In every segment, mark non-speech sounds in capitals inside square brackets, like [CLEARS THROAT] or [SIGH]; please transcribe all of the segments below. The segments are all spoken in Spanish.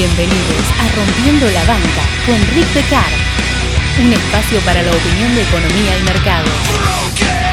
Bienvenidos a Rompiendo la Banca con Rick Pecard, un espacio para la opinión de economía y mercados.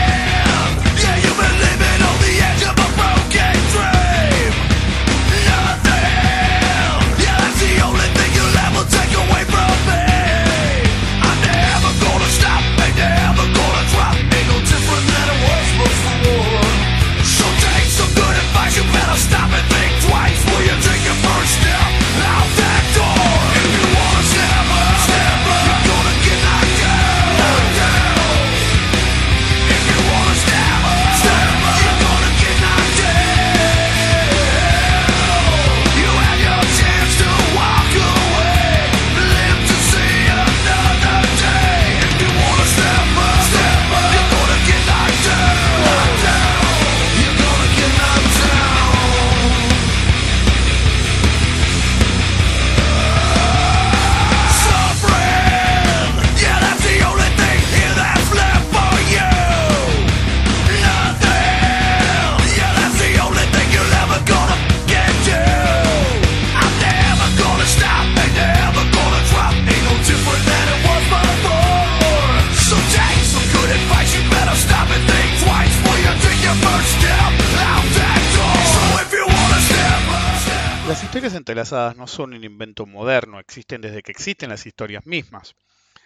Las entrelazadas no son un invento moderno, existen desde que existen las historias mismas.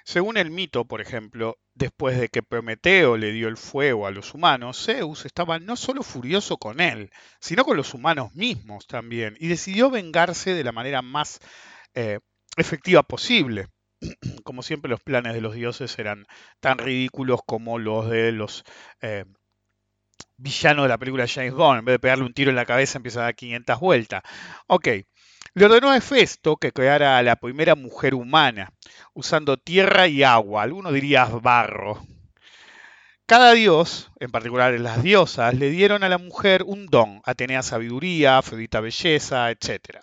Según el mito, por ejemplo, después de que Prometeo le dio el fuego a los humanos, Zeus estaba no solo furioso con él, sino con los humanos mismos también, y decidió vengarse de la manera más eh, efectiva posible. [CLEARS THROAT] Como siempre, los planes de los dioses eran tan ridículos como los de los eh, villano de la película James Bond. En vez de pegarle un tiro en la cabeza, empieza a dar 500 vueltas. Ok. Le ordenó a Hefesto que creara a la primera mujer humana, usando tierra y agua, algunos dirían barro. Cada dios, en particular las diosas, le dieron a la mujer un don, Atenea sabiduría, Afrodita belleza, etc.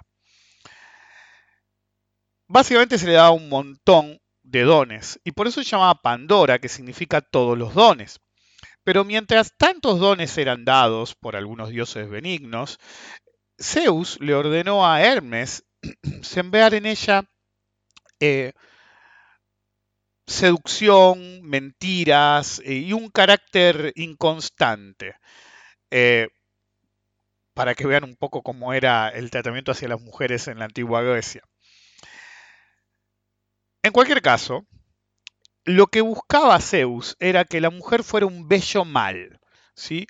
Básicamente se le daba un montón de dones, y por eso se llamaba Pandora, que significa todos los dones. Pero mientras tantos dones eran dados por algunos dioses benignos, Zeus le ordenó a Hermes [CLEARS THROAT] sembrar en ella eh, seducción, mentiras eh, y un carácter inconstante. Eh, para que vean un poco cómo era el tratamiento hacia las mujeres en la antigua Grecia. En cualquier caso, lo que buscaba Zeus era que la mujer fuera un bello mal, ¿sí?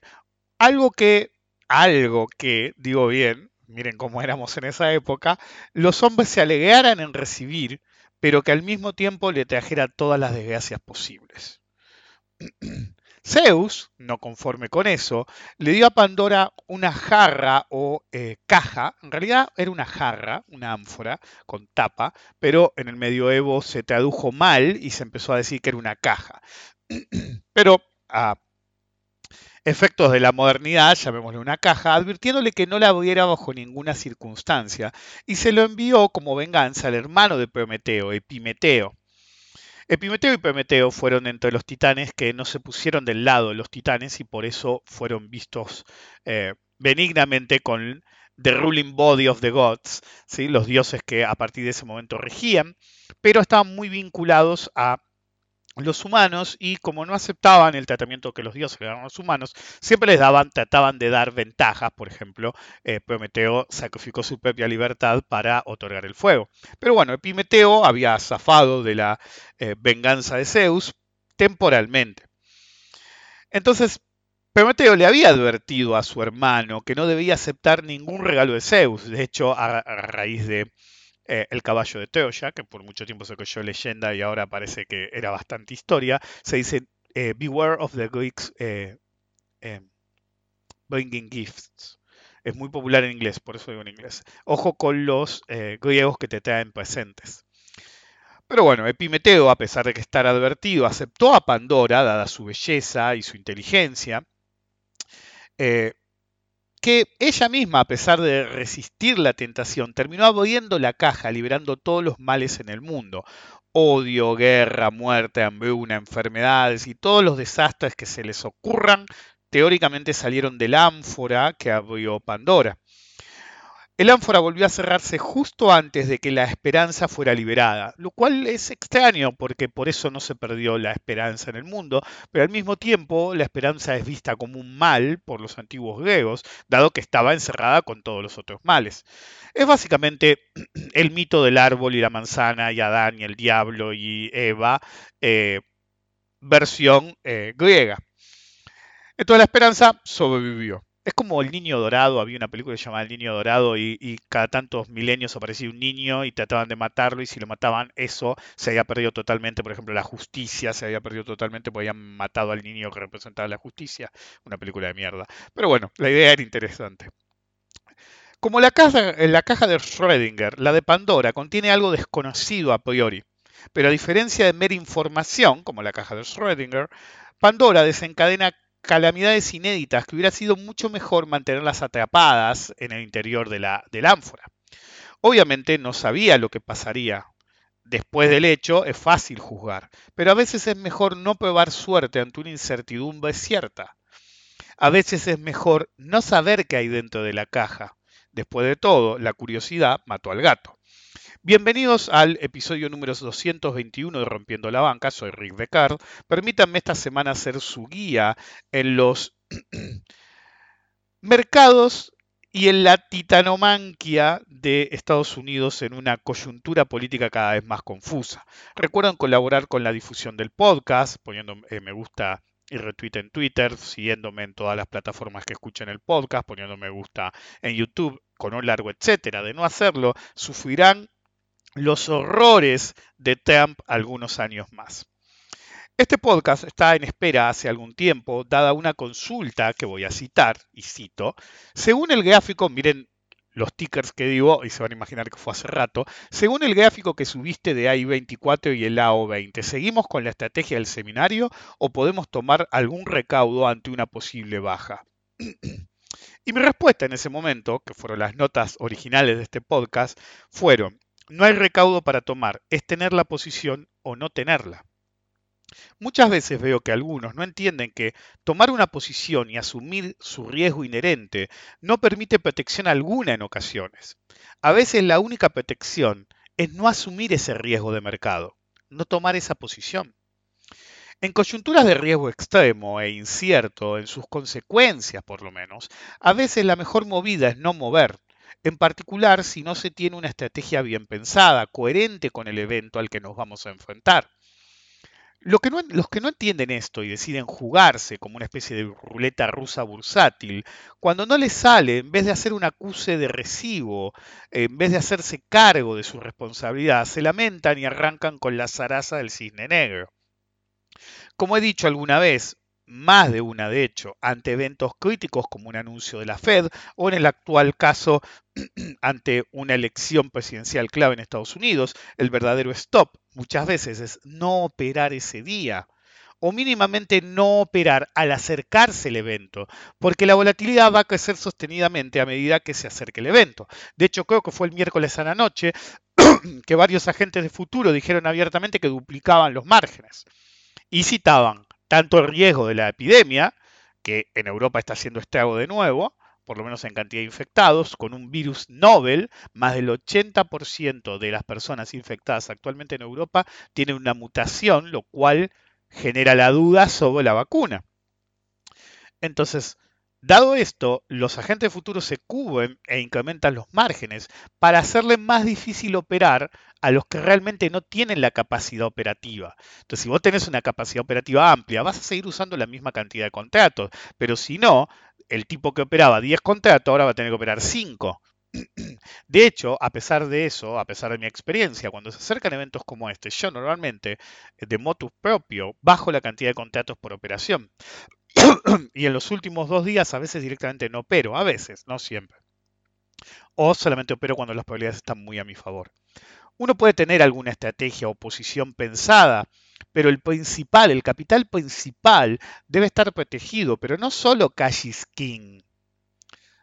Algo que, algo que, digo bien, miren cómo éramos en esa época, los hombres se alegraran en recibir, pero que al mismo tiempo le trajera todas las desgracias posibles. [CLEARS THROAT] Zeus, no conforme con eso, le dio a Pandora una jarra o eh, caja, en realidad era una jarra, una ánfora con tapa, pero en el medioevo se tradujo mal y se empezó a decir que era una caja. [CLEARS THROAT] Pero a efectos de la modernidad, llamémosle una caja, advirtiéndole que no la abriera bajo ninguna circunstancia, y se lo envió como venganza al hermano de Prometeo, Epimeteo. Epimeteo y Prometeo fueron entre los titanes que no se pusieron del lado de los titanes y por eso fueron vistos eh, benignamente con The Ruling Body of the Gods, ¿sí? los dioses que a partir de ese momento regían, pero estaban muy vinculados a los humanos y como no aceptaban el tratamiento que los dioses le daban a los humanos, siempre les daban, trataban de dar ventajas. Por ejemplo, eh, Prometeo sacrificó su propia libertad para otorgar el fuego. Pero bueno, Epimeteo había zafado de la eh, venganza de Zeus temporalmente. Entonces, Prometeo le había advertido a su hermano que no debía aceptar ningún regalo de Zeus. De hecho, a, a raíz de eh, El caballo de Troya, que por mucho tiempo se creyó leyenda y ahora parece que era bastante historia, se dice eh, Beware of the Greeks eh, bringing gifts. Es muy popular en inglés, por eso digo en inglés. Ojo con los griegos que te traen presentes. Pero bueno, Epimeteo, a pesar de que estar advertido, aceptó a Pandora, dada su belleza y su inteligencia, que ella misma, a pesar de resistir la tentación, terminó abriendo la caja, liberando todos los males en el mundo. Odio, guerra, muerte, hambruna, enfermedades y todos los desastres que se les ocurran, teóricamente salieron de la ánfora que abrió Pandora. El ánfora volvió a cerrarse justo antes de que la esperanza fuera liberada, lo cual es extraño porque por eso no se perdió la esperanza en el mundo, pero al mismo tiempo la esperanza es vista como un mal por los antiguos griegos, dado que estaba encerrada con todos los otros males. Es básicamente [CLEARS THROAT] el mito del árbol y la manzana y Adán y el diablo y Eva, eh, versión eh, griega. Entonces la esperanza sobrevivió. Es como el niño dorado, había una película que llamaba El niño dorado y, y, cada tantos milenios aparecía un niño y trataban de matarlo y si lo mataban eso se había perdido totalmente, por ejemplo la justicia se había perdido totalmente porque habían matado al niño que representaba la justicia, una película de mierda. Pero bueno, la idea era interesante. Como la caja, la caja de Schrödinger, la de Pandora contiene algo desconocido a priori, pero a diferencia de mera información, como la caja de Schrödinger, Pandora desencadena calamidades inéditas que hubiera sido mucho mejor mantenerlas atrapadas en el interior de la, del ánfora. Obviamente no sabía lo que pasaría. Después del hecho es fácil juzgar, pero a veces es mejor no probar suerte ante una incertidumbre cierta. A veces es mejor no saber qué hay dentro de la caja. Después de todo, la curiosidad mató al gato. Bienvenidos al episodio número 221 de Rompiendo la Banca, soy Rick Descartes. Permítanme esta semana ser su guía en los [CLEARS THROAT] mercados y en la titanomanquia de Estados Unidos en una coyuntura política cada vez más confusa. Recuerden colaborar con la difusión del podcast, poniendo eh, me gusta y retweet en Twitter, siguiéndome en todas las plataformas que escuchen el podcast, poniendo me gusta en YouTube, con un largo etcétera. De no hacerlo, sufrirán los horrores de Trump algunos años más. Este podcast está en espera hace algún tiempo, dada una consulta que voy a citar, y cito, según el gráfico, miren los tickers que digo, y se van a imaginar que fue hace rato, según el gráfico que subiste de AI24 y el AO20, ¿seguimos con la estrategia del seminario o podemos tomar algún recaudo ante una posible baja? [CLEARS THROAT] Y mi respuesta en ese momento, que fueron las notas originales de este podcast, fueron, no hay recaudo para tomar, es tener la posición o no tenerla. Muchas veces veo que algunos no entienden que tomar una posición y asumir su riesgo inherente no permite protección alguna en ocasiones. A veces la única protección es no asumir ese riesgo de mercado, no tomar esa posición. En coyunturas de riesgo extremo e incierto en sus consecuencias por lo menos, a veces la mejor movida es no mover, en particular si no se tiene una estrategia bien pensada, coherente con el evento al que nos vamos a enfrentar. que no, los que no entienden esto y deciden jugarse como una especie de ruleta rusa bursátil, cuando no les sale, en vez de hacer un acuse de recibo, en vez de hacerse cargo de su responsabilidad, se lamentan y arrancan con la zaraza del cisne negro. Como he dicho alguna vez, más de una de hecho, ante eventos críticos como un anuncio de la Fed o en el actual caso [CLEARS THROAT] ante una elección presidencial clave en Estados Unidos, el verdadero stop muchas veces es no operar ese día o mínimamente no operar al acercarse el evento, porque la volatilidad va a crecer sostenidamente a medida que se acerque el evento. De hecho, creo que fue el miércoles a la noche [CLEARS THROAT] que varios agentes de futuro dijeron abiertamente que duplicaban los márgenes y citaban tanto el riesgo de la epidemia, que en Europa está haciendo estrago de nuevo, por lo menos en cantidad de infectados, con un virus novel, más del 80% de las personas infectadas actualmente en Europa tienen una mutación, lo cual genera la duda sobre la vacuna. Entonces, dado esto, los agentes futuros se cubren e incrementan los márgenes para hacerle más difícil operar a los que realmente no tienen la capacidad operativa. Entonces, si vos tenés una capacidad operativa amplia, vas a seguir usando la misma cantidad de contratos, pero si no, el tipo que operaba 10 contratos ahora va a tener que operar 5. [CLEARS THROAT] De hecho, a pesar de eso, a pesar de mi experiencia, cuando se acercan eventos como este, yo normalmente, eh, de motus propio, bajo la cantidad de contratos por operación. [CLEARS THROAT] y en los últimos dos días a veces directamente no opero, a veces, no siempre. O solamente opero cuando las probabilidades están muy a mi favor. Uno puede tener alguna estrategia o posición pensada, pero el principal, el capital principal debe estar protegido, pero no solo cash is king,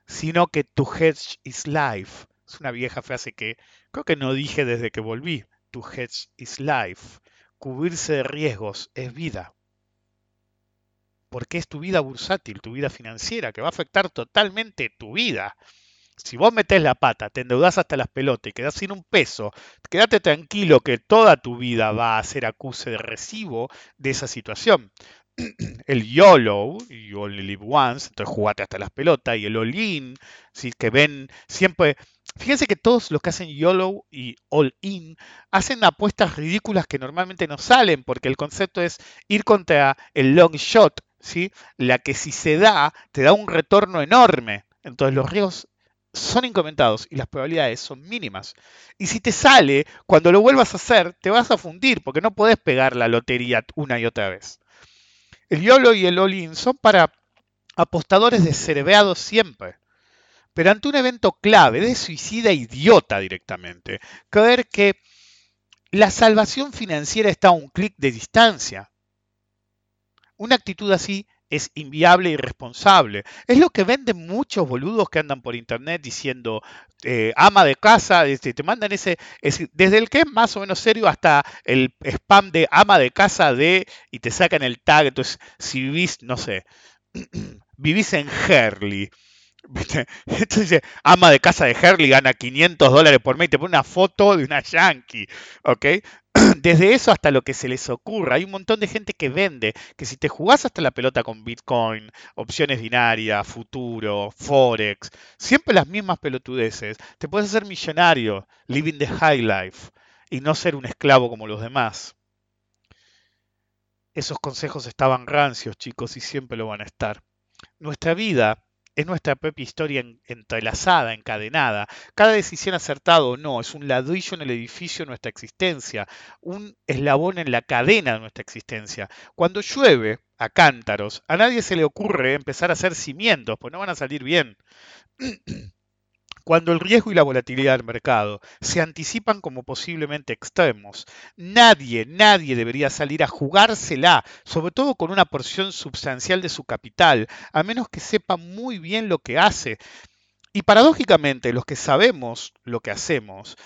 sino que to hedge is life. Es una vieja frase que creo que no dije desde que volví. To hedge is life. Cubrirse de riesgos es vida. Porque es tu vida bursátil, tu vida financiera, que va a afectar totalmente tu vida. Si vos metés la pata, te endeudás hasta las pelotas y quedás sin un peso, quédate tranquilo que toda tu vida va a ser acuse de recibo de esa situación. [CLEARS THROAT] El YOLO, You Only Live Once, entonces jugate hasta las pelotas, y el All-In, ¿sí? que ven siempre... Fíjense que todos los que hacen YOLO y All-In hacen apuestas ridículas que normalmente no salen, porque el concepto es ir contra el long shot, ¿sí? la que si se da, te da un retorno enorme. Entonces los riesgos son incrementados y las probabilidades son mínimas. Y si te sale, cuando lo vuelvas a hacer, te vas a fundir porque no podés pegar la lotería una y otra vez. El YOLO y el all-in son para apostadores descerebrados siempre. Pero ante un evento clave de suicida idiota directamente, creer que la salvación financiera está a un clic de distancia. Una actitud así es inviable y irresponsable. Es lo que venden muchos boludos que andan por internet diciendo eh, ama de casa, este, te mandan ese, es- desde el que es más o menos serio hasta el spam de ama de casa de y te sacan el tag. Entonces, si vivís, no sé, [CLEARS THROAT] vivís en Herley. ¿Viste? [LAUGHS] Entonces ama de casa de Herley gana 500 dólares por mes y te pone una foto de una yankee, ¿ok? [CLEARS THROAT] Desde eso hasta lo que se les ocurra. Hay un montón de gente que vende, que si te jugás hasta la pelota con Bitcoin, opciones binarias, futuro, Forex, siempre las mismas pelotudeces, te puedes hacer millonario, living the high life, y no ser un esclavo como los demás. Esos consejos estaban rancios, chicos, y siempre lo van a estar. Nuestra vida es nuestra propia historia en- entrelazada, encadenada. Cada decisión acertada o no es un ladrillo en el edificio de nuestra existencia, un eslabón en la cadena de nuestra existencia. Cuando llueve a cántaros, a nadie se le ocurre empezar a hacer cimientos, pues no van a salir bien. [CLEARS THROAT] Cuando el riesgo y la volatilidad del mercado se anticipan como posiblemente extremos, nadie, nadie debería salir a jugársela, sobre todo con una porción substancial de su capital, a menos que sepa muy bien lo que hace. Y paradójicamente, los que sabemos lo que hacemos,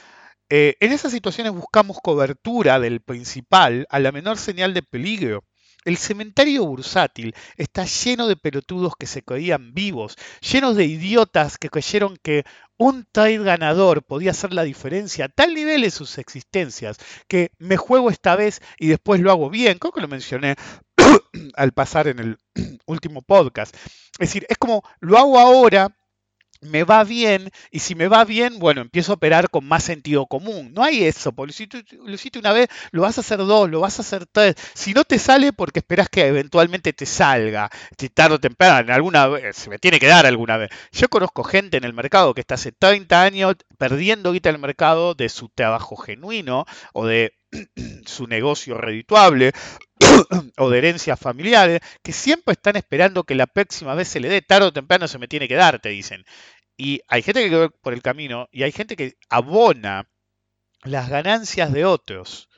eh, en esas situaciones buscamos cobertura del principal a la menor señal de peligro. El cementerio bursátil está lleno de pelotudos que se creían vivos, llenos de idiotas que creyeron que un trade ganador podía hacer la diferencia a tal nivel en sus existencias que me juego esta vez y después lo hago bien. Creo que lo mencioné [COUGHS] al pasar en el [COUGHS] último podcast. Es decir, es como lo hago ahora, me va bien, y si me va bien, bueno, empiezo a operar con más sentido común. No hay eso, porque lo hiciste, lo hiciste una vez, lo vas a hacer dos, lo vas a hacer tres. Si no te sale, porque esperas que eventualmente te salga, si tarde o temprano, alguna vez, se me tiene que dar alguna vez. Yo conozco gente en el mercado que está hace 30 años perdiendo guita en el mercado de su trabajo genuino o de [CLEARS THROAT] su negocio redituable [COUGHS] o de herencias familiares, que siempre están esperando que la próxima vez se le dé, tarde o temprano se me tiene que dar, te dicen. Y hay gente que quedó por el camino y hay gente que abona las ganancias de otros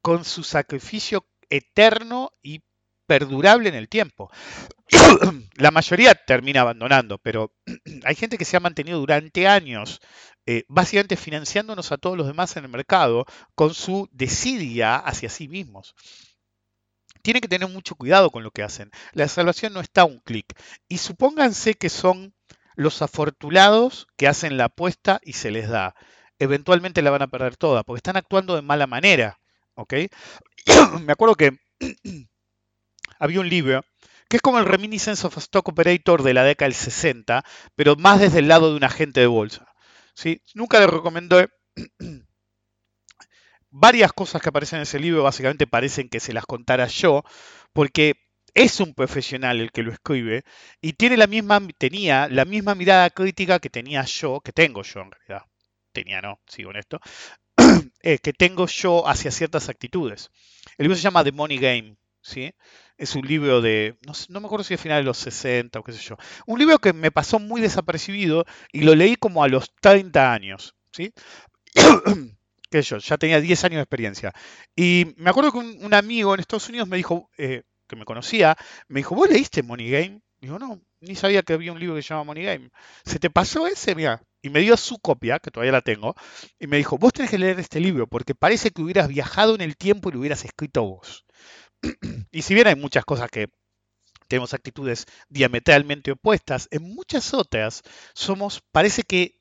con su sacrificio eterno y perdurable en el tiempo. [COUGHS] La mayoría termina abandonando, pero [COUGHS] hay gente que se ha mantenido durante años, eh, básicamente financiándonos a todos los demás en el mercado con su desidia hacia sí mismos. Tienen que tener mucho cuidado con lo que hacen. La salvación no está a un clic. Y supónganse que son los afortunados que hacen la apuesta y se les da. Eventualmente la van a perder toda, porque están actuando de mala manera. ¿ok? [CLEARS THROAT] Me acuerdo que [CLEARS THROAT] había un libro que es como el Reminiscence of a Stock Operator de la década del 60, pero más desde el lado de un agente de bolsa. ¿Sí? Nunca le recomendé. [CLEARS THROAT] Varias cosas que aparecen en ese libro básicamente parecen que se las contara yo, porque es un profesional el que lo escribe y tiene la misma, tenía la misma mirada crítica que tenía yo, que tengo yo en realidad. Tenía, no, sigo en esto, [CLEARS THROAT] eh, que tengo yo hacia ciertas actitudes. El libro se llama The Money Game, ¿sí? Es un libro de, no, me acuerdo si es final de los 60 o qué sé yo. Un libro que me pasó muy desapercibido y lo leí como a los 30 años, ¿sí? [COUGHS] qué sé yo, ya tenía 10 años de experiencia. Y me acuerdo que un, un amigo en Estados Unidos me dijo, eh, que me conocía, me dijo, ¿vos leíste Money Game? Digo, no, ni sabía que había un libro que se llama Money Game. ¿Se te pasó ese? Mira. Y me dio su copia, que todavía la tengo, y me dijo, vos tenés que leer este libro porque parece que hubieras viajado en el tiempo y lo hubieras escrito vos. [CLEARS THROAT] y si bien hay muchas cosas que tenemos actitudes diametralmente opuestas. En muchas otras somos, parece que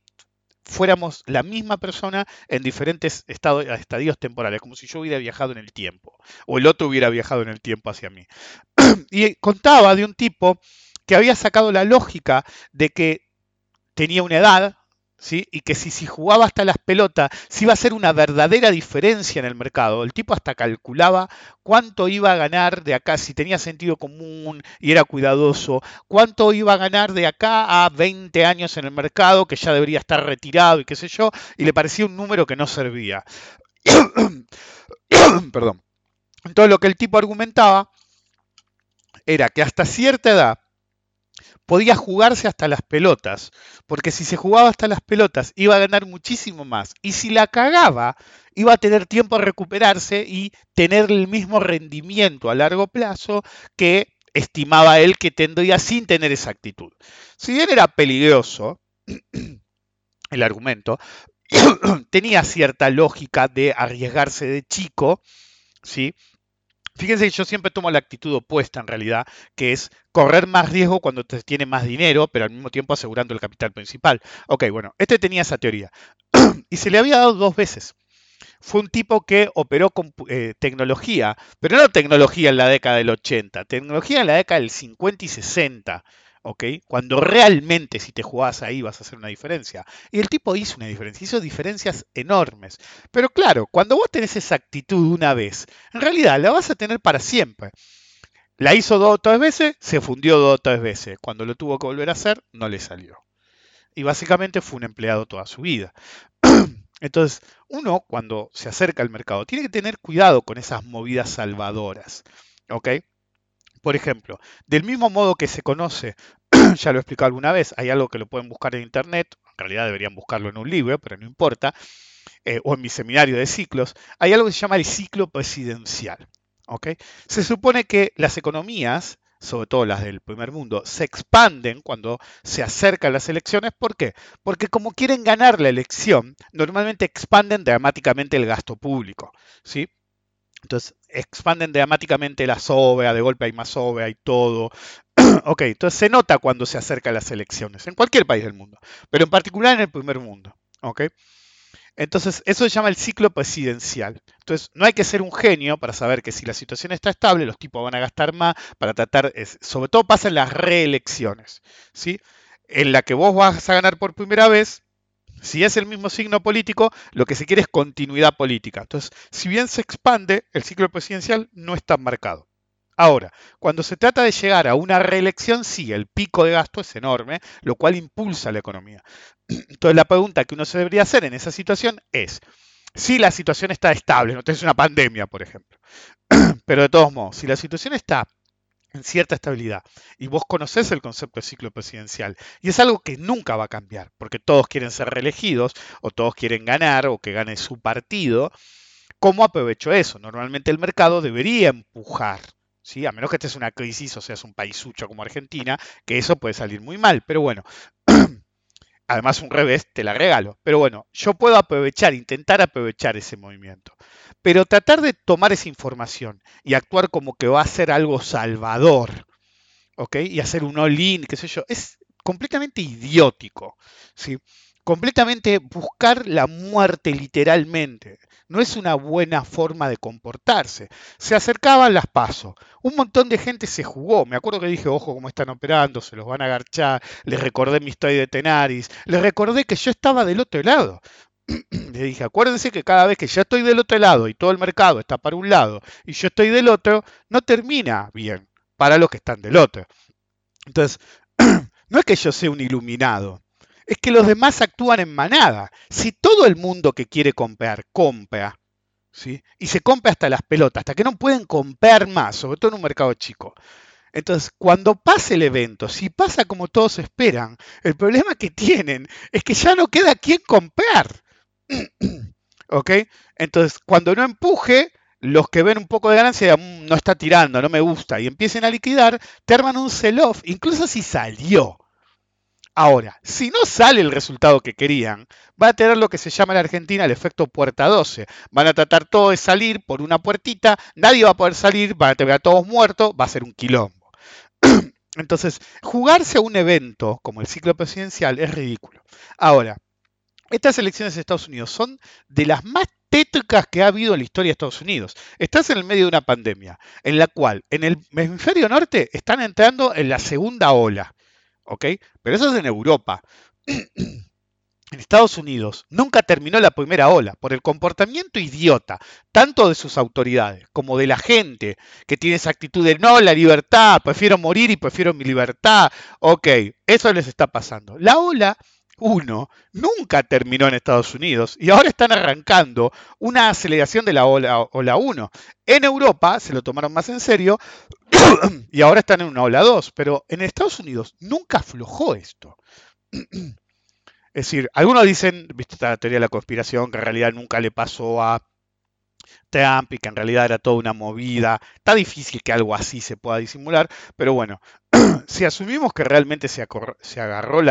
fuéramos la misma persona en diferentes estados, estadios temporales, como si yo hubiera viajado en el tiempo, o el otro hubiera viajado en el tiempo hacia mí. [CLEARS THROAT] y contaba de un tipo que había sacado la lógica de que tenía una edad, y que si, si jugaba hasta las pelotas, si iba a ser una verdadera diferencia en el mercado. El tipo hasta calculaba cuánto iba a ganar de acá, si tenía sentido común y era cuidadoso, cuánto iba a ganar de acá a 20 años en el mercado, que ya debería estar retirado y qué sé yo, y le parecía un número que no servía. [COUGHS] Perdón. Entonces lo que el tipo argumentaba era que hasta cierta edad podía jugarse hasta las pelotas, porque si se jugaba hasta las pelotas iba a ganar muchísimo más, y si la cagaba iba a tener tiempo a recuperarse y tener el mismo rendimiento a largo plazo que estimaba él que tendría sin tener esa actitud. Si bien era peligroso [CLEARS THROAT] el argumento, [CLEARS THROAT] tenía cierta lógica de arriesgarse de chico, ¿sí? Fíjense que yo siempre tomo la actitud opuesta en realidad, que es correr más riesgo cuando te tiene más dinero, pero al mismo tiempo asegurando el capital principal. Ok, bueno, este tenía esa teoría. [CLEARS THROAT] y se le había dado dos veces. Fue un tipo que operó con eh, tecnología, pero no tecnología en la década del 80, tecnología en la década del 50 y 60. Cuando realmente si te jugás ahí vas a hacer una diferencia. Y el tipo hizo una diferencia, hizo diferencias enormes. Pero claro, cuando vos tenés esa actitud una vez, en realidad la vas a tener para siempre. La hizo dos o tres veces, se fundió dos o tres veces. Cuando lo tuvo que volver a hacer, no le salió. Y básicamente fue un empleado toda su vida. [CLEARS THROAT] Entonces, uno cuando se acerca al mercado tiene que tener cuidado con esas movidas salvadoras. ¿Ok? Por ejemplo, del mismo modo que se conoce, [CLEARS THROAT] ya lo he explicado alguna vez, hay algo que lo pueden buscar en internet, en realidad deberían buscarlo en un libro, pero no importa, eh, o en mi seminario de ciclos, hay algo que se llama el ciclo presidencial. Se supone que las economías, sobre todo las del primer mundo, se expanden cuando se acercan las elecciones. ¿Por qué? Porque como quieren ganar la elección, normalmente expanden dramáticamente el gasto público. ¿sí? Entonces expanden dramáticamente la SOBEA, de golpe hay más SOBEA y todo. [CLEARS THROAT] ok, entonces se nota cuando se acercan las elecciones, en cualquier país del mundo, pero en particular en el primer mundo. Ok. Entonces, eso se llama el ciclo presidencial. Entonces, no hay que ser un genio para saber que si la situación está estable, los tipos van a gastar más para tratar, sobre todo pasa en las reelecciones, ¿sí? En la que vos vas a ganar por primera vez, si es el mismo signo político, lo que se quiere es continuidad política. Entonces, si bien se expande, el ciclo presidencial no está marcado. Ahora, cuando se trata de llegar a una reelección, sí, el pico de gasto es enorme, lo cual impulsa la economía. Entonces, la pregunta que uno se debería hacer en esa situación es, si la situación está estable, no tenés una pandemia, por ejemplo, [CLEARS THROAT] pero de todos modos, si la situación está en cierta estabilidad. Y vos conocés el concepto de ciclo presidencial. Y es algo que nunca va a cambiar, porque todos quieren ser reelegidos, o todos quieren ganar, o que gane su partido. ¿Cómo aprovecho eso? Normalmente el mercado debería empujar. ¿Sí? A menos que estés en una crisis o seas un paisucho como Argentina, que eso puede salir muy mal. Pero bueno, además un revés te la regalo. Pero bueno, yo puedo aprovechar, intentar aprovechar ese movimiento. Pero tratar de tomar esa información y actuar como que va a ser algo salvador, ¿ok? Y hacer un all-in, qué sé yo, es completamente idiótico, ¿sí? Completamente buscar la muerte literalmente. No es una buena forma de comportarse. Se acercaban las pasos. Un montón de gente se jugó. Me acuerdo que dije, ojo cómo están operando, se los van a agarchar. Les recordé mi historia de Tenaris. Les recordé que yo estaba del otro lado. [CLEARS THROAT] le dije, acuérdense que cada vez que ya estoy del otro lado y todo el mercado está para un lado y yo estoy del otro, no termina bien para los que están del otro. Entonces, [CLEARS THROAT] no es que yo sea un iluminado, es que los demás actúan en manada. Si todo el mundo que quiere comprar, compra, ¿sí? y se compra hasta las pelotas, hasta que no pueden comprar más, sobre todo en un mercado chico. Entonces, cuando pase el evento, si pasa como todos esperan, el problema que tienen es que ya no queda quien comprar. [CLEARS THROAT] ¿Ok? Entonces, cuando no empuje, los que ven un poco de ganancia mm, no está tirando, no me gusta, y empiecen a liquidar, te arman un sell-off, incluso si salió. Ahora, si no sale el resultado que querían, va a tener lo que se llama en Argentina el efecto puerta 12. Van a tratar todo de salir por una puertita, nadie va a poder salir, van a tener a todos muertos, va a ser un quilombo. [CLEARS THROAT] Entonces, jugarse a un evento como el ciclo presidencial es ridículo. Ahora, estas elecciones de Estados Unidos son de las más tétricas que ha habido en la historia de Estados Unidos. Estás en el medio de una pandemia, en la cual en el hemisferio norte están entrando en la segunda ola, Pero eso es en Europa. [CLEARS THROAT] En Estados Unidos nunca terminó la primera ola por el comportamiento idiota, tanto de sus autoridades como de la gente que tiene esa actitud de no, la libertad, prefiero morir y prefiero mi libertad. Ok, eso les está pasando. La ola 1 nunca terminó en Estados Unidos y ahora están arrancando una aceleración de la ola, ola 1. En Europa se lo tomaron más en serio [CLEARS THROAT] y ahora están en una ola 2, pero en Estados Unidos nunca aflojó esto. [CLEARS THROAT] Es decir, algunos dicen, viste esta teoría de la conspiración, que en realidad nunca le pasó a Trump y que en realidad era toda una movida. Está difícil que algo así se pueda disimular, pero bueno, [CLEARS THROAT] si asumimos que realmente se, agarró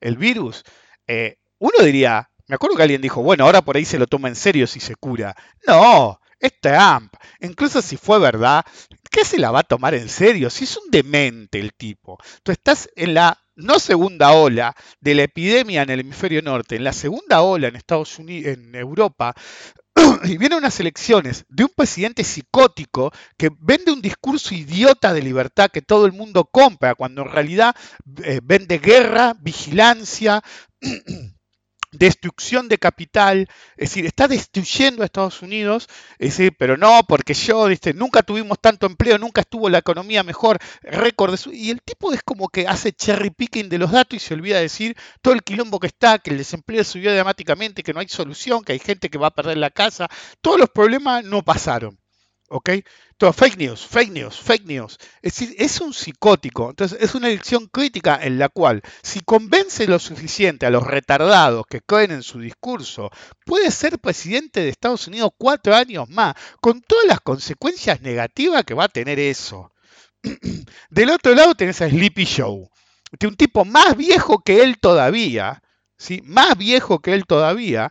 el virus, eh, uno diría, me acuerdo que alguien dijo, bueno, ahora por ahí se lo toma en serio si se cura. No, es Trump. Incluso si fue verdad, ¿qué se la va a tomar en serio? Si es un demente el tipo. Tú estás en la no segunda ola de la epidemia en el hemisferio norte, en la segunda ola en Estados Unidos, en Europa, [CLEARS THROAT] y vienen unas elecciones de un presidente psicótico que vende un discurso idiota de libertad que todo el mundo compra, cuando en realidad eh, vende guerra, vigilancia, [CLEARS THROAT] destrucción de capital, es decir, está destruyendo a Estados Unidos, es decir, pero no, porque yo, ¿viste? nunca tuvimos tanto empleo, nunca estuvo la economía mejor, récord de y el tipo es como que hace cherry picking de los datos y se olvida de decir todo el quilombo que está, que el desempleo subió dramáticamente, que no hay solución, que hay gente que va a perder la casa, todos los problemas no pasaron. ¿Ok? Todo fake news, fake news, fake news. Es decir, es un psicótico. Entonces, es una elección crítica en la cual, si convence lo suficiente a los retardados que creen en su discurso, puede ser presidente de Estados Unidos cuatro años más, con todas las consecuencias negativas que va a tener eso. [CLEARS THROAT] Del otro lado tenés a Sleepy Show, de un tipo más viejo que él todavía, ¿sí? más viejo que él todavía,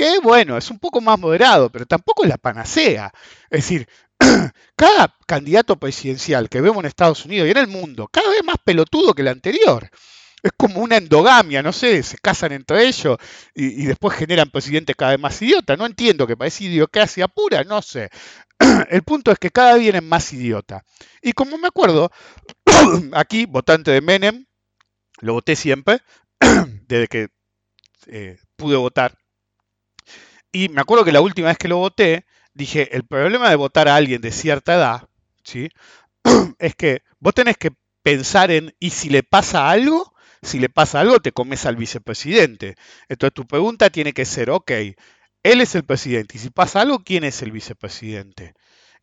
que bueno, es un poco más moderado, pero tampoco es la panacea. Es decir, [CLEARS THROAT] cada candidato presidencial que vemos en Estados Unidos y en el mundo, cada vez más pelotudo que el anterior. Es como una endogamia, no sé, se casan entre ellos y, después generan presidentes cada vez más idiotas. No entiendo que parece idiocracia pura, no sé. [CLEARS THROAT] El punto es que cada vez vienen más idiota. Y como me acuerdo, [CLEARS THROAT] aquí, votante de Menem, lo voté siempre, desde que eh, pude votar. Y me acuerdo que la última vez que lo voté, dije, el problema de votar a alguien de cierta edad, ¿sí? [CLEARS THROAT] es que vos tenés que pensar en, ¿y si le pasa algo? Si le pasa algo, te comes al vicepresidente. Entonces tu pregunta tiene que ser, ok, él es el presidente, y si pasa algo, ¿quién es el vicepresidente?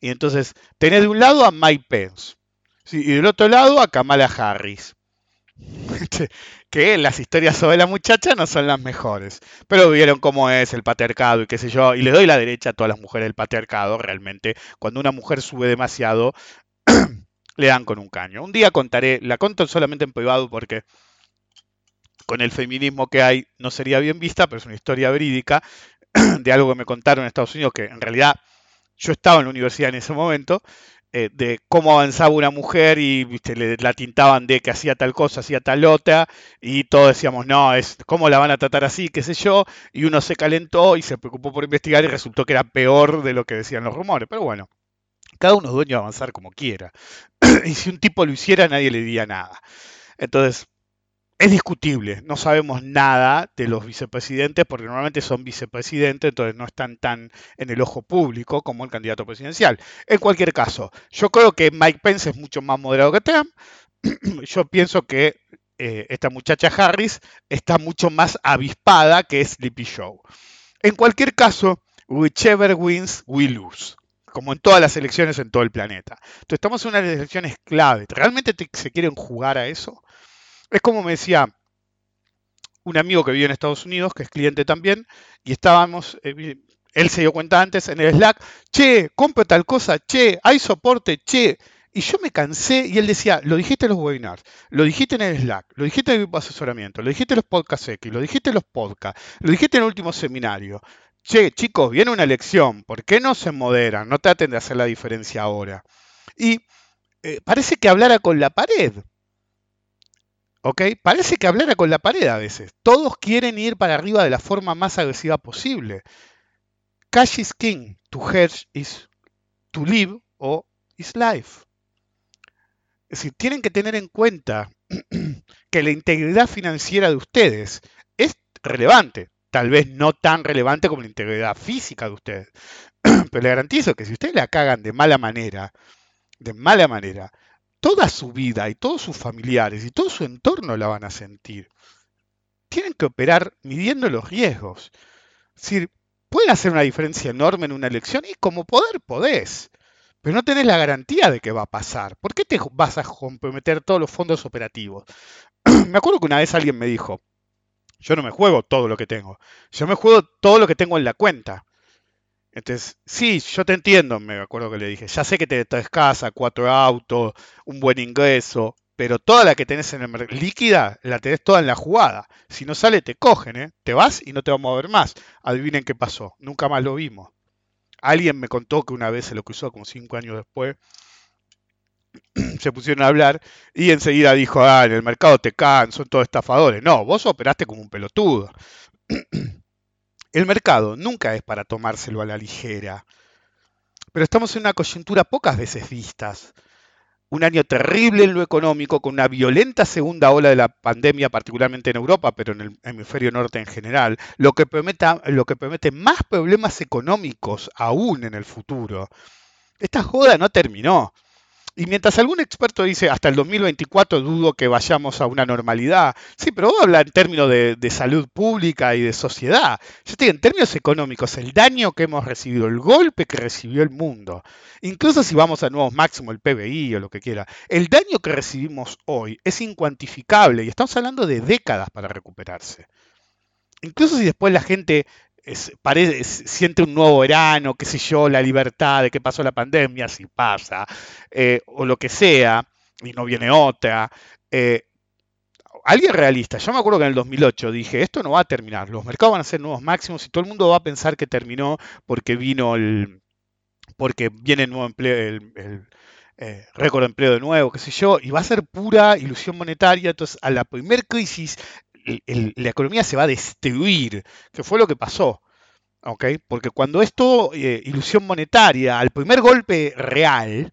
Y entonces tenés de un lado a Mike Pence, ¿sí? y del otro lado a Kamala Harris. Que las historias sobre la muchacha no son las mejores. Pero vieron cómo es el patriarcado y qué sé yo. Y le doy la derecha a todas las mujeres del patriarcado, realmente. Cuando una mujer sube demasiado, [CLEARS THROAT] le dan con un caño. Un día contaré, la conto solamente en privado porque con el feminismo que hay no sería bien vista, pero es una historia verídica [CLEARS THROAT] de algo que me contaron en Estados Unidos, que en realidad yo estaba en la universidad en ese momento, eh, de cómo avanzaba una mujer y le, la tintaban de que hacía tal cosa, hacía tal otra, y todos decíamos, no, es cómo la van a tratar así, qué sé yo, y uno se calentó y se preocupó por investigar y resultó que era peor de lo que decían los rumores. Pero bueno, cada uno es dueño de avanzar como quiera. [CLEARS THROAT] y si un tipo lo hiciera, nadie le diría nada. Entonces, es discutible, no sabemos nada de los vicepresidentes porque normalmente son vicepresidentes, entonces no están tan en el ojo público como el candidato presidencial. En cualquier caso, yo creo que Mike Pence es mucho más moderado que Trump. [CLEARS THROAT] Yo pienso que eh, esta muchacha Harris está mucho más avispada que Sleepy Show. En cualquier caso, whichever wins, we lose como en todas las elecciones en todo el planeta. Entonces estamos en unas elecciones clave. ¿Realmente te, se quieren jugar a eso? Es como me decía un amigo que vive en Estados Unidos, que es cliente también, y estábamos, eh, él se dio cuenta antes en el Slack, che, compro tal cosa, che, hay soporte, che. Y yo me cansé y él decía, lo dijiste en los webinars, lo dijiste en el Slack, lo dijiste en el grupo de asesoramiento, lo dijiste en los podcasts X, lo dijiste en los podcasts, lo dijiste en el último seminario. Che, chicos, viene una elección, ¿por qué no se moderan? No traten de hacer la diferencia ahora. Y eh, parece que hablara con la pared. ¿Ok? Parece que hablara con la pared a veces. Todos quieren ir para arriba de la forma más agresiva posible. Cash is king. To hedge is to live o is life. Es decir, tienen que tener en cuenta [CLEARS THROAT] que la integridad financiera de ustedes es relevante. Tal vez no tan relevante como la integridad física de ustedes. [CLEARS THROAT] Pero le garantizo que si ustedes la cagan de mala manera, de mala manera, toda su vida y todos sus familiares y todo su entorno la van a sentir. Tienen que operar midiendo los riesgos. Es decir, pueden hacer una diferencia enorme en una elección y como poder podés, pero no tenés la garantía de que va a pasar. ¿Por qué te vas a comprometer todos los fondos operativos? [CLEARS THROAT] me acuerdo que una vez alguien me dijo, yo no me juego todo lo que tengo, yo me juego todo lo que tengo en la cuenta. Entonces, sí, yo te entiendo, me acuerdo que le dije, ya sé que te traes casa, cuatro autos, un buen ingreso, pero toda la que tenés en el mercado, líquida, la tenés toda en la jugada. Si no sale, te cogen, ¿eh? Te vas y no te vamos a ver más. Adivinen qué pasó, nunca más lo vimos. Alguien me contó que una vez se lo cruzó como cinco años después. [CLEARS THROAT] se pusieron a hablar y enseguida dijo, ah, en el mercado te caen, son todos estafadores. No, vos operaste como un pelotudo. [CLEARS THROAT] El mercado nunca es para tomárselo a la ligera, pero estamos en una coyuntura pocas veces vistas. Un año terrible en lo económico, con una violenta segunda ola de la pandemia, particularmente en Europa, pero en el hemisferio norte en general, lo que, lo que promete más problemas económicos aún en el futuro. Esta joda no terminó. Y mientras algún experto dice hasta el 2024 dudo que vayamos a una normalidad, sí, pero vos hablas en términos de, salud pública y de sociedad. Yo digo, en términos económicos, el daño que hemos recibido, el golpe que recibió el mundo, incluso si vamos a nuevos máximos, el PBI o lo que quiera, el daño que recibimos hoy es incuantificable y estamos hablando de décadas para recuperarse. Incluso si después la gente siente un nuevo verano, qué sé yo, la libertad de que pasó la pandemia, si pasa, eh, o lo que sea, y no viene otra. Eh, alguien realista, yo me acuerdo que en el 2008 dije, esto no va a terminar, los mercados van a ser nuevos máximos y todo el mundo va a pensar que terminó porque vino el, porque viene el nuevo empleo, el, eh, récord de empleo de nuevo, qué sé yo, y va a ser pura ilusión monetaria. Entonces, a la primer crisis la economía se va a destruir, que fue lo que pasó. ¿okay? Porque cuando esto, eh, ilusión monetaria, al primer golpe real,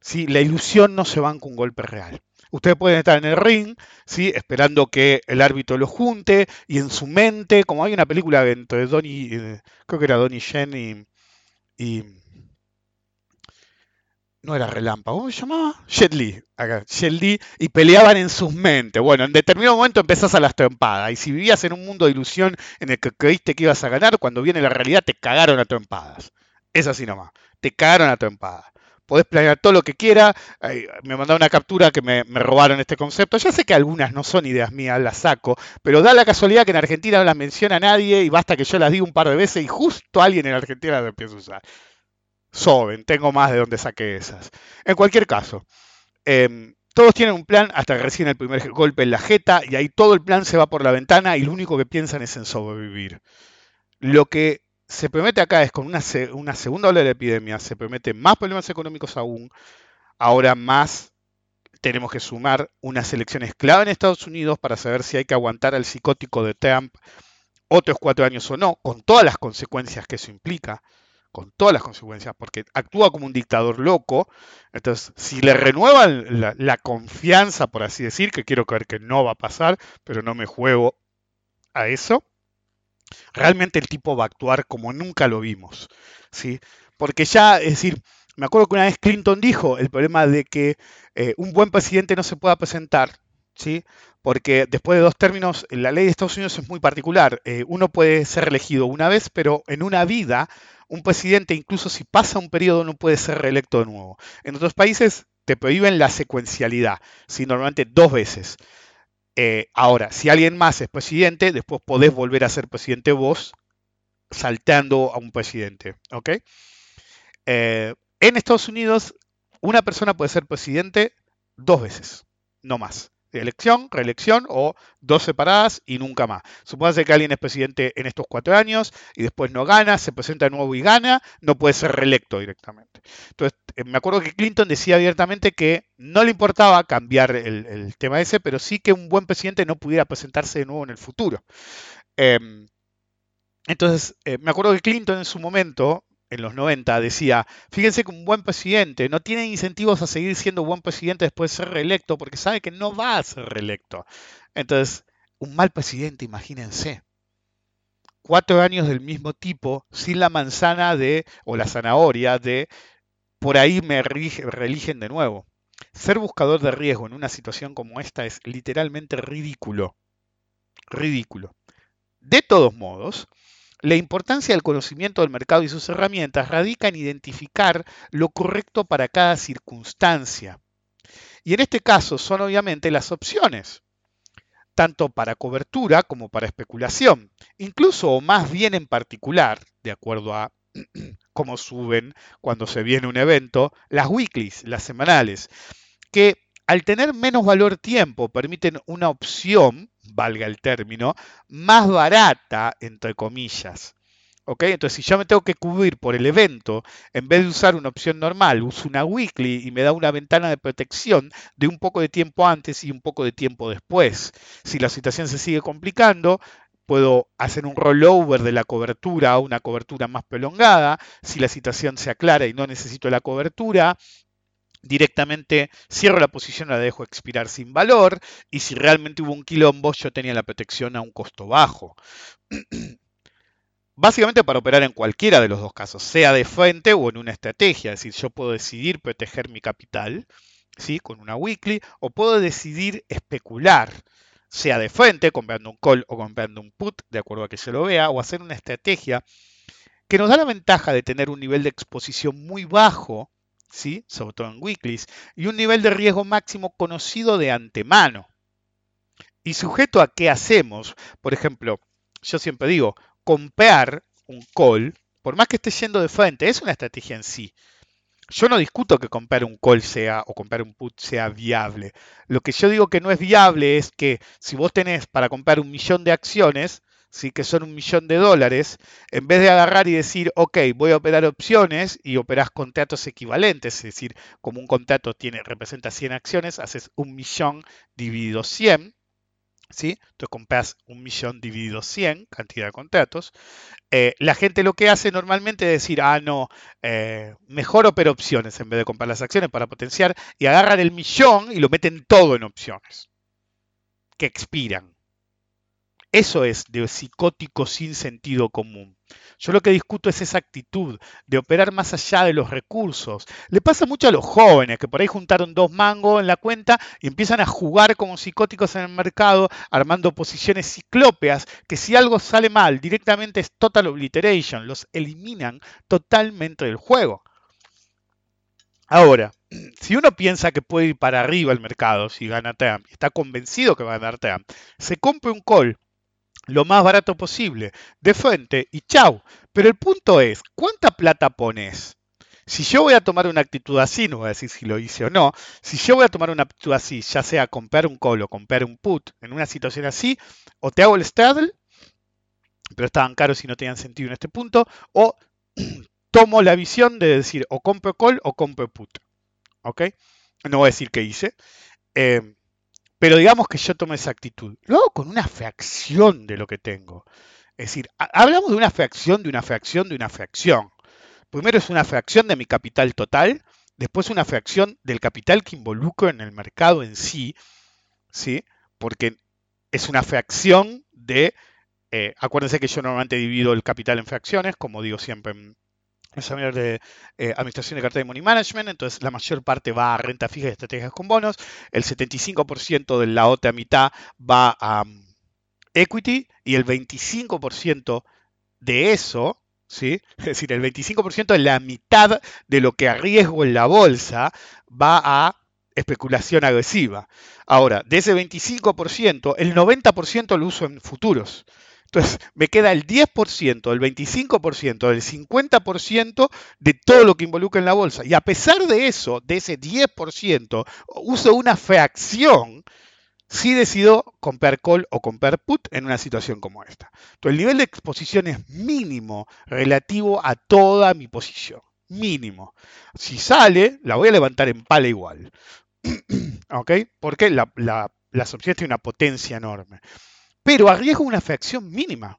¿sí? la ilusión no se con un golpe real. Ustedes pueden estar en el ring, ¿sí? esperando que el árbitro lo junte y en su mente, como hay una película entre Donnie, eh, creo que era Donnie Yen y no era Relámpago, ¿cómo se llamaba? Jet Li, y peleaban en sus mentes. Bueno, en determinado momento empezás a las trompadas, y si vivías en un mundo de ilusión en el que creíste que ibas a ganar, cuando viene la realidad te cagaron a trompadas. Es así nomás, te cagaron a trompadas. Podés planear todo lo que quiera, me mandaron una captura que me, me, robaron este concepto. Ya sé que algunas no son ideas mías, las saco, pero da la casualidad que en Argentina no las menciona nadie y basta que yo las diga un par de veces y justo alguien en Argentina las empieza a usar. Soben, tengo más de donde saqué esas. En cualquier caso, em, todos tienen un plan hasta que reciben el primer golpe en la jeta y ahí todo el plan se va por la ventana y lo único que piensan es en sobrevivir. Lo que se promete acá es con una, segunda ola de epidemia, se promete más problemas económicos aún, ahora más tenemos que sumar unas elecciones clave en Estados Unidos para saber si hay que aguantar al psicótico de Trump otros cuatro años o no, con todas las consecuencias que eso implica con todas las consecuencias, porque actúa como un dictador loco. Entonces, si le renuevan la, confianza, por así decir, que quiero creer que no va a pasar, pero no me juego a eso, realmente el tipo va a actuar como nunca lo vimos. ¿sí? Porque ya, es decir, me acuerdo que una vez Clinton dijo el problema de que eh, un buen presidente no se pueda presentar, ¿sí? Porque después de dos términos, la ley de Estados Unidos es muy particular. Eh, uno puede ser elegido una vez, pero en una vida un presidente, incluso si pasa un periodo, no puede ser reelecto de nuevo. En otros países te prohíben la secuencialidad, ¿sí? normalmente dos veces. Eh, ahora, si alguien más es presidente, después podés volver a ser presidente vos, saltando a un presidente. Eh, en Estados Unidos, una persona puede ser presidente dos veces, no más elección, reelección o dos separadas y nunca más. Supóngase que alguien es presidente en estos cuatro años y después no gana, se presenta de nuevo y gana, no puede ser reelecto directamente. Entonces, eh, me acuerdo que Clinton decía abiertamente que no le importaba cambiar el, tema ese, pero sí que un buen presidente no pudiera presentarse de nuevo en el futuro. Em, entonces, eh, me acuerdo que Clinton en su momento, en los 90, decía, fíjense que un buen presidente no tiene incentivos a seguir siendo buen presidente después de ser reelecto porque sabe que no va a ser reelecto. Entonces, un mal presidente, imagínense. Cuatro años del mismo tipo, sin la manzana de, o la zanahoria de, por ahí me reeligen de nuevo. Ser buscador de riesgo en una situación como esta es literalmente ridículo. Ridículo. De todos modos, la importancia del conocimiento del mercado y sus herramientas radica en identificar lo correcto para cada circunstancia. Y en este caso son obviamente las opciones, tanto para cobertura como para especulación, incluso o más bien en particular, de acuerdo a [CLEARS THROAT] cómo suben cuando se viene un evento, las weeklies, las semanales, que al tener menos valor tiempo permiten una opción valga el término, más barata, entre comillas. ¿Ok? Entonces, si yo me tengo que cubrir por el evento, en vez de usar una opción normal, uso una weekly y me da una ventana de protección de un poco de tiempo antes y un poco de tiempo después. Si la situación se sigue complicando, puedo hacer un rollover de la cobertura a una cobertura más prolongada. Si la situación se aclara y no necesito la cobertura, directamente cierro la posición, la dejo expirar sin valor y si realmente hubo un quilombo yo tenía la protección a un costo bajo. [CLEARS THROAT] Básicamente para operar en cualquiera de los dos casos, sea de frente o en una estrategia, es decir, yo puedo decidir proteger mi capital, ¿sí? con una weekly, o puedo decidir especular, sea de frente, comprando un call o comprando un put, de acuerdo a que se lo vea, o hacer una estrategia que nos da la ventaja de tener un nivel de exposición muy bajo ¿sí? sobre todo en weeklies, y un nivel de riesgo máximo conocido de antemano. Y sujeto a qué hacemos, por ejemplo, yo siempre digo, comprar un call, por más que esté yendo de frente, es una estrategia en sí. Yo no discuto que comprar un call sea o comprar un put sea viable. Lo que yo digo que no es viable es que si vos tenés para comprar un millón de acciones, ¿sí? que son un millón de dólares, en vez de agarrar y decir, ok, voy a operar opciones y operás contratos equivalentes, es decir, como un contrato tiene, representa 100 acciones, haces un millón dividido 100, ¿sí? Entonces compras un millón dividido 100, cantidad de contratos. Eh, la gente lo que hace normalmente es decir, ah, no, eh, mejor opero opciones en vez de comprar las acciones para potenciar y agarran el millón y lo meten todo en opciones que expiran. Eso es de psicótico sin sentido común. Yo lo que discuto es esa actitud de operar más allá de los recursos. Le pasa mucho a los jóvenes que por ahí juntaron dos mangos en la cuenta y empiezan a jugar como psicóticos en el mercado, armando posiciones ciclópeas, que si algo sale mal, directamente es total obliteration, los eliminan totalmente del juego. Ahora, [CLEARS THROAT] si uno piensa que puede ir para arriba el mercado si gana Trump, está convencido que va a ganar Trump, se compra un call lo más barato posible, de frente y chau. Pero el punto es, ¿cuánta plata pones? Si yo voy a tomar una actitud así, no voy a decir si lo hice o no, si yo voy a tomar una actitud así, ya sea comprar un call o comprar un put en una situación así, o te hago el straddle, pero estaban caros y no tenían sentido en este punto, o [CLEARS THROAT] tomo la visión de decir o compro call o compro put. ¿Ok? No voy a decir qué hice. Eh, pero digamos que yo tomo esa actitud. Lo hago con una fracción de lo que tengo. Es decir, hablamos de una fracción, de una fracción, de una fracción. Primero es una fracción de mi capital total, después una fracción del capital que involucro en el mercado en sí, ¿sí? porque es una fracción de... Eh, acuérdense que yo normalmente divido el capital en fracciones, como digo siempre en, examinar de eh, administración de cartera y money management, entonces la mayor parte va a renta fija y estrategias con bonos, el 75% de la otra mitad va a um, equity y el 25% de eso, ¿sí? [LAUGHS] es decir, el 25% de la mitad de lo que arriesgo en la bolsa va a especulación agresiva. Ahora, de ese 25%, el 90% lo uso en futuros. Entonces, me queda el 10%, el 25%, el 50% de todo lo que involucra en la bolsa. Y a pesar de eso, de ese 10%, uso una fracción si decido comprar call o comprar put en una situación como esta. Entonces, el nivel de exposición es mínimo relativo a toda mi posición. mínimo. Si sale, la voy a levantar en pala igual. [CLEARS THROAT] ¿Ok? Porque la, la, las opciones tienen una potencia enorme. Pero arriesgo una fracción mínima.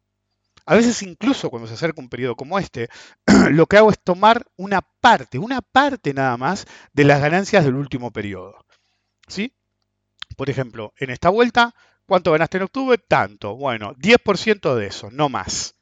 A veces incluso cuando se acerca un periodo como este, [CLEARS THROAT] lo que hago es tomar una parte, una parte nada más de las ganancias del último periodo. ¿Sí? Por ejemplo, en esta vuelta, ¿cuánto ganaste en octubre? Tanto. Bueno, 10% de eso, no más.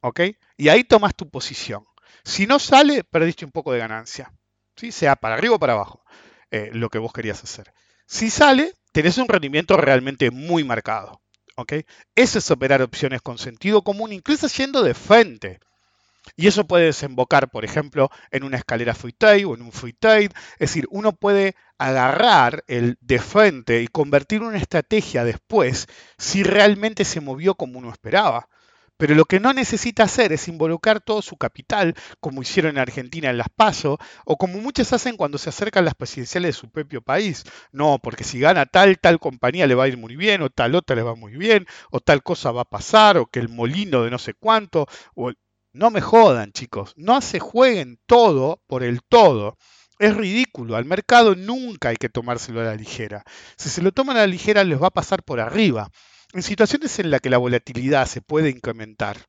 ¿Ok? Y ahí tomas tu posición. Si no sale, perdiste un poco de ganancia. ¿Sí? Sea para arriba o para abajo, eh, lo que vos querías hacer. Si sale, tenés un rendimiento realmente muy marcado. ¿Ok? Eso es operar opciones con sentido común, incluso yendo de frente. Y eso puede desembocar, por ejemplo, en una escalera free trade o en un free trade. Es decir, uno puede agarrar el de frente y convertir una estrategia después si realmente se movió como uno esperaba. Pero lo que no necesita hacer es involucrar todo su capital, como hicieron en Argentina en las PASO, o como muchos hacen cuando se acercan las presidenciales de su propio país. No, porque si gana tal, tal compañía le va a ir muy bien, o tal otra le va muy bien, o tal cosa va a pasar, o que el molino de no sé cuánto. O... No me jodan, chicos, no se jueguen todo por el todo. Es ridículo, al mercado nunca hay que tomárselo a la ligera. Si se lo toman a la ligera les va a pasar por arriba en situaciones en las que la volatilidad se puede incrementar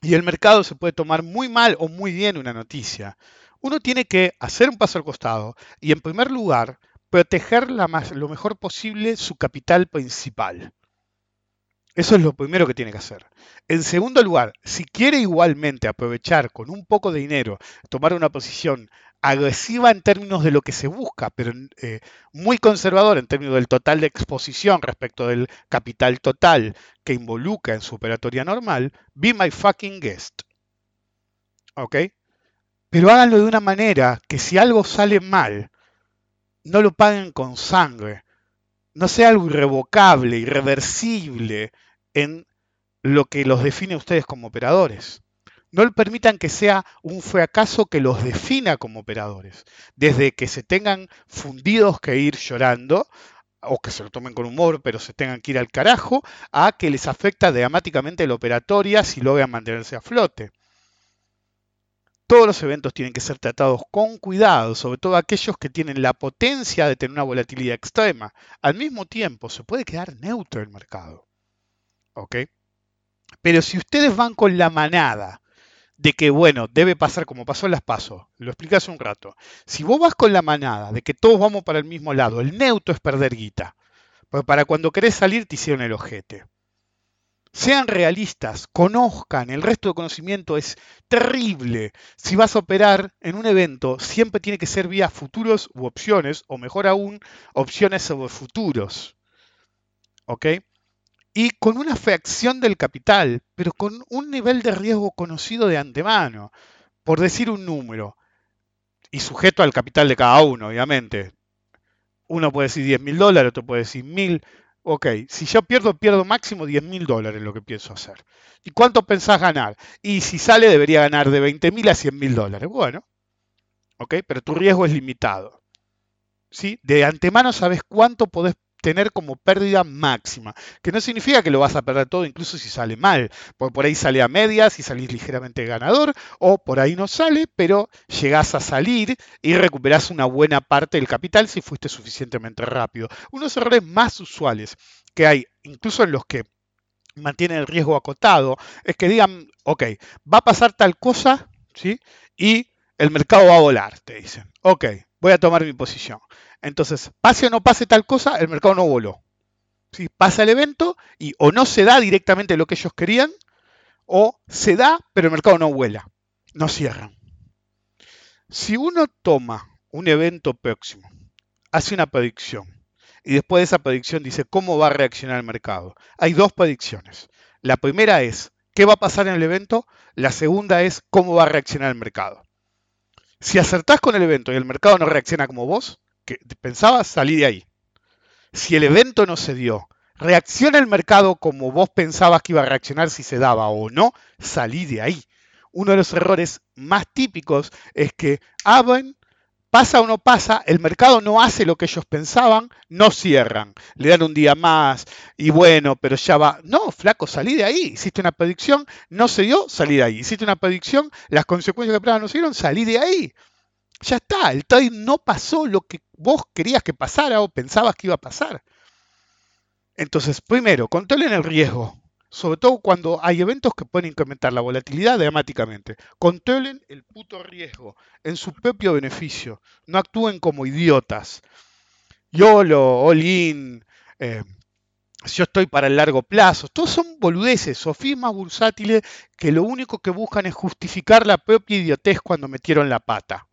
y el mercado se puede tomar muy mal o muy bien una noticia, uno tiene que hacer un paso al costado y en primer lugar proteger lo mejor posible su capital principal. Eso es lo primero que tiene que hacer. En segundo lugar, si quiere igualmente aprovechar con un poco de dinero, tomar una posición agresiva en términos de lo que se busca, pero eh, muy conservador en términos del total de exposición respecto del capital total que involucra en su operatoria normal, be my fucking guest. ¿Ok? Pero háganlo de una manera que si algo sale mal, no lo paguen con sangre. No sea algo irrevocable, irreversible en lo que los define a ustedes como operadores no permitan que sea un fracaso que los defina como operadores. Desde que se tengan fundidos que ir llorando, o que se lo tomen con humor, pero se tengan que ir al carajo, a que les afecta dramáticamente la operatoria si logran mantenerse a flote. Todos los eventos tienen que ser tratados con cuidado, sobre todo aquellos que tienen la potencia de tener una volatilidad extrema. Al mismo tiempo, se puede quedar neutro el mercado. ¿Ok? Pero si ustedes van con la manada, de que, bueno, debe pasar como pasó en las pasos. Lo expliqué hace un rato. Si vos vas con la manada de que todos vamos para el mismo lado, el neutro es perder guita. Porque para cuando querés salir te hicieron el ojete. Sean realistas, conozcan, el resto de conocimiento es terrible. Si vas a operar en un evento, siempre tiene que ser vía futuros u opciones, o mejor aún, opciones sobre futuros. ¿Ok? y con una fracción del capital, pero con un nivel de riesgo conocido de antemano, por decir un número, y sujeto al capital de cada uno, obviamente. Uno puede decir 10 mil dólares, otro puede decir mil. Ok, si yo pierdo, pierdo máximo 10 mil dólares lo que pienso hacer. ¿Y cuánto pensás ganar? Y si sale, debería ganar de 20 mil a 100 mil dólares. Bueno, ok, pero tu riesgo es limitado. ¿Sí? De antemano sabes cuánto podés tener como pérdida máxima, que no significa que lo vas a perder todo incluso si sale mal, porque por ahí sale a medias y salís ligeramente ganador, o por ahí no sale, pero llegás a salir y recuperás una buena parte del capital si fuiste suficientemente rápido. Unos errores más usuales que hay, incluso en los que mantienen el riesgo acotado, es que digan, ok, va a pasar tal cosa, ¿sí? Y el mercado va a volar, te dicen. Ok, voy a tomar mi posición. Entonces, pase o no pase tal cosa, el mercado no voló. Si Pasa el evento y o no se da directamente lo que ellos querían, o se da, pero el mercado no vuela, no cierran. Si uno toma un evento próximo, hace una predicción, y después de esa predicción dice cómo va a reaccionar el mercado, hay dos predicciones. La primera es qué va a pasar en el evento, la segunda es cómo va a reaccionar el mercado. Si acertás con el evento y el mercado no reacciona como vos, que pensabas, salí de ahí. Si el evento no se dio, reacciona el mercado como vos pensabas que iba a reaccionar si se daba o no, salí de ahí. Uno de los errores más típicos es que abren, pasa o no pasa, el mercado no hace lo que ellos pensaban, no cierran, le dan un día más y bueno, pero ya va. No, flaco, salí de ahí. Hiciste una predicción, no se dio, salí de ahí. Hiciste una predicción, las consecuencias que esperaban no se dieron, salí de ahí. Ya está, el trade no pasó lo que vos querías que pasara o pensabas que iba a pasar. Entonces, primero, controlen el riesgo, sobre todo cuando hay eventos que pueden incrementar la volatilidad dramáticamente. Controlen el puto riesgo en su propio beneficio. No actúen como idiotas. YOLO, all in, eh, yo estoy para el largo plazo. Todos son boludeces, sofismas bursátiles que lo único que buscan es justificar la propia idiotez cuando metieron la pata.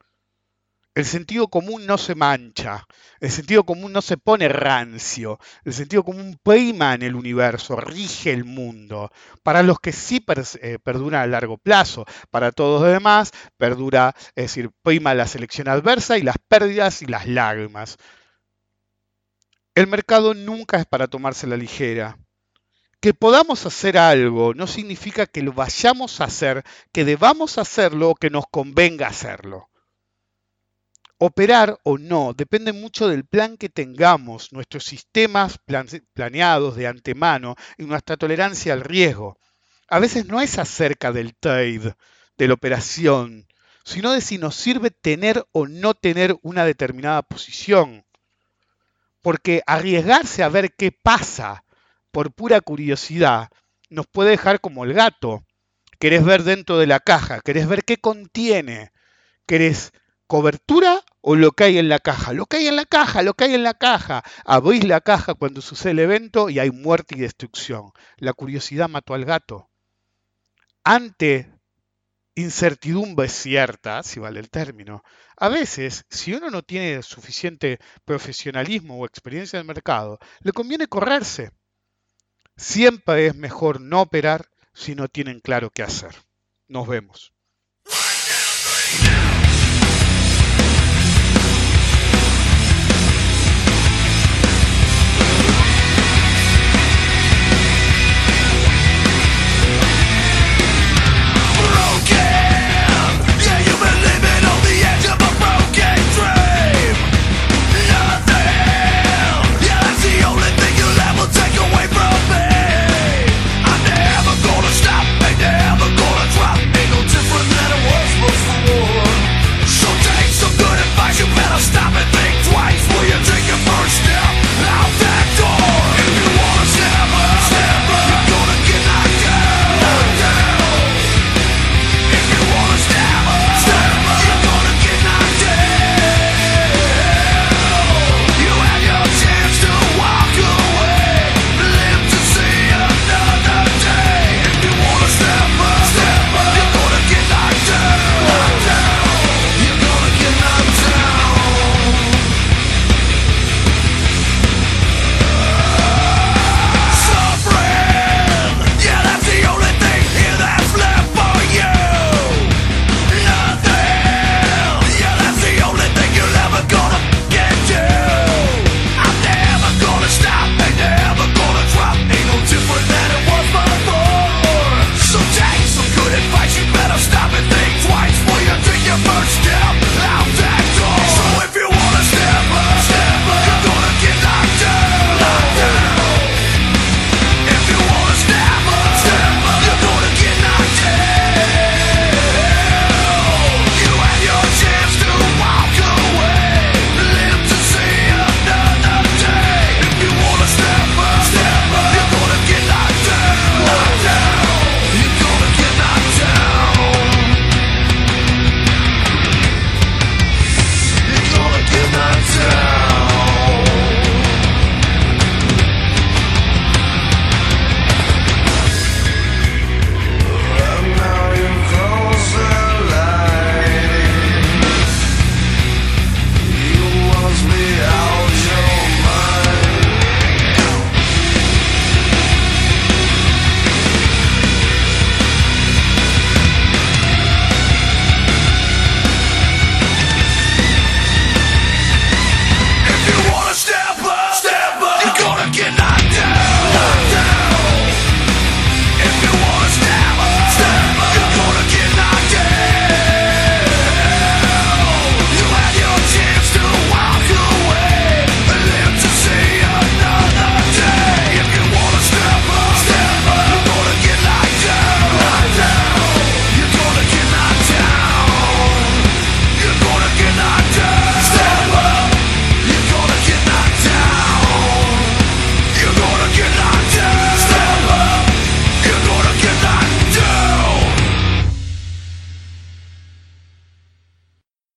El sentido común no se mancha, el sentido común no se pone rancio, el sentido común prima en el universo, rige el mundo. Para los que sí eh, perdura a largo plazo, para todos los demás perdura, es decir, prima la selección adversa y las pérdidas y las lágrimas. El mercado nunca es para tomarse la ligera. Que podamos hacer algo no significa que lo vayamos a hacer, que debamos hacerlo o que nos convenga hacerlo. Operar o no depende mucho del plan que tengamos, nuestros sistemas planeados de antemano y nuestra tolerancia al riesgo. A veces no es acerca del trade, de la operación, sino de si nos sirve tener o no tener una determinada posición. Porque arriesgarse a ver qué pasa por pura curiosidad nos puede dejar como el gato. Querés ver dentro de la caja, querés ver qué contiene, querés cobertura o lo que hay en la caja. Lo que hay en la caja, lo que hay en la caja. Abrís la caja cuando sucede el evento y hay muerte y destrucción. La curiosidad mató al gato. Ante incertidumbre cierta, si vale el término, a veces, si uno no tiene suficiente profesionalismo o experiencia en el mercado, le conviene correrse. Siempre es mejor no operar si no tienen claro qué hacer. Nos vemos.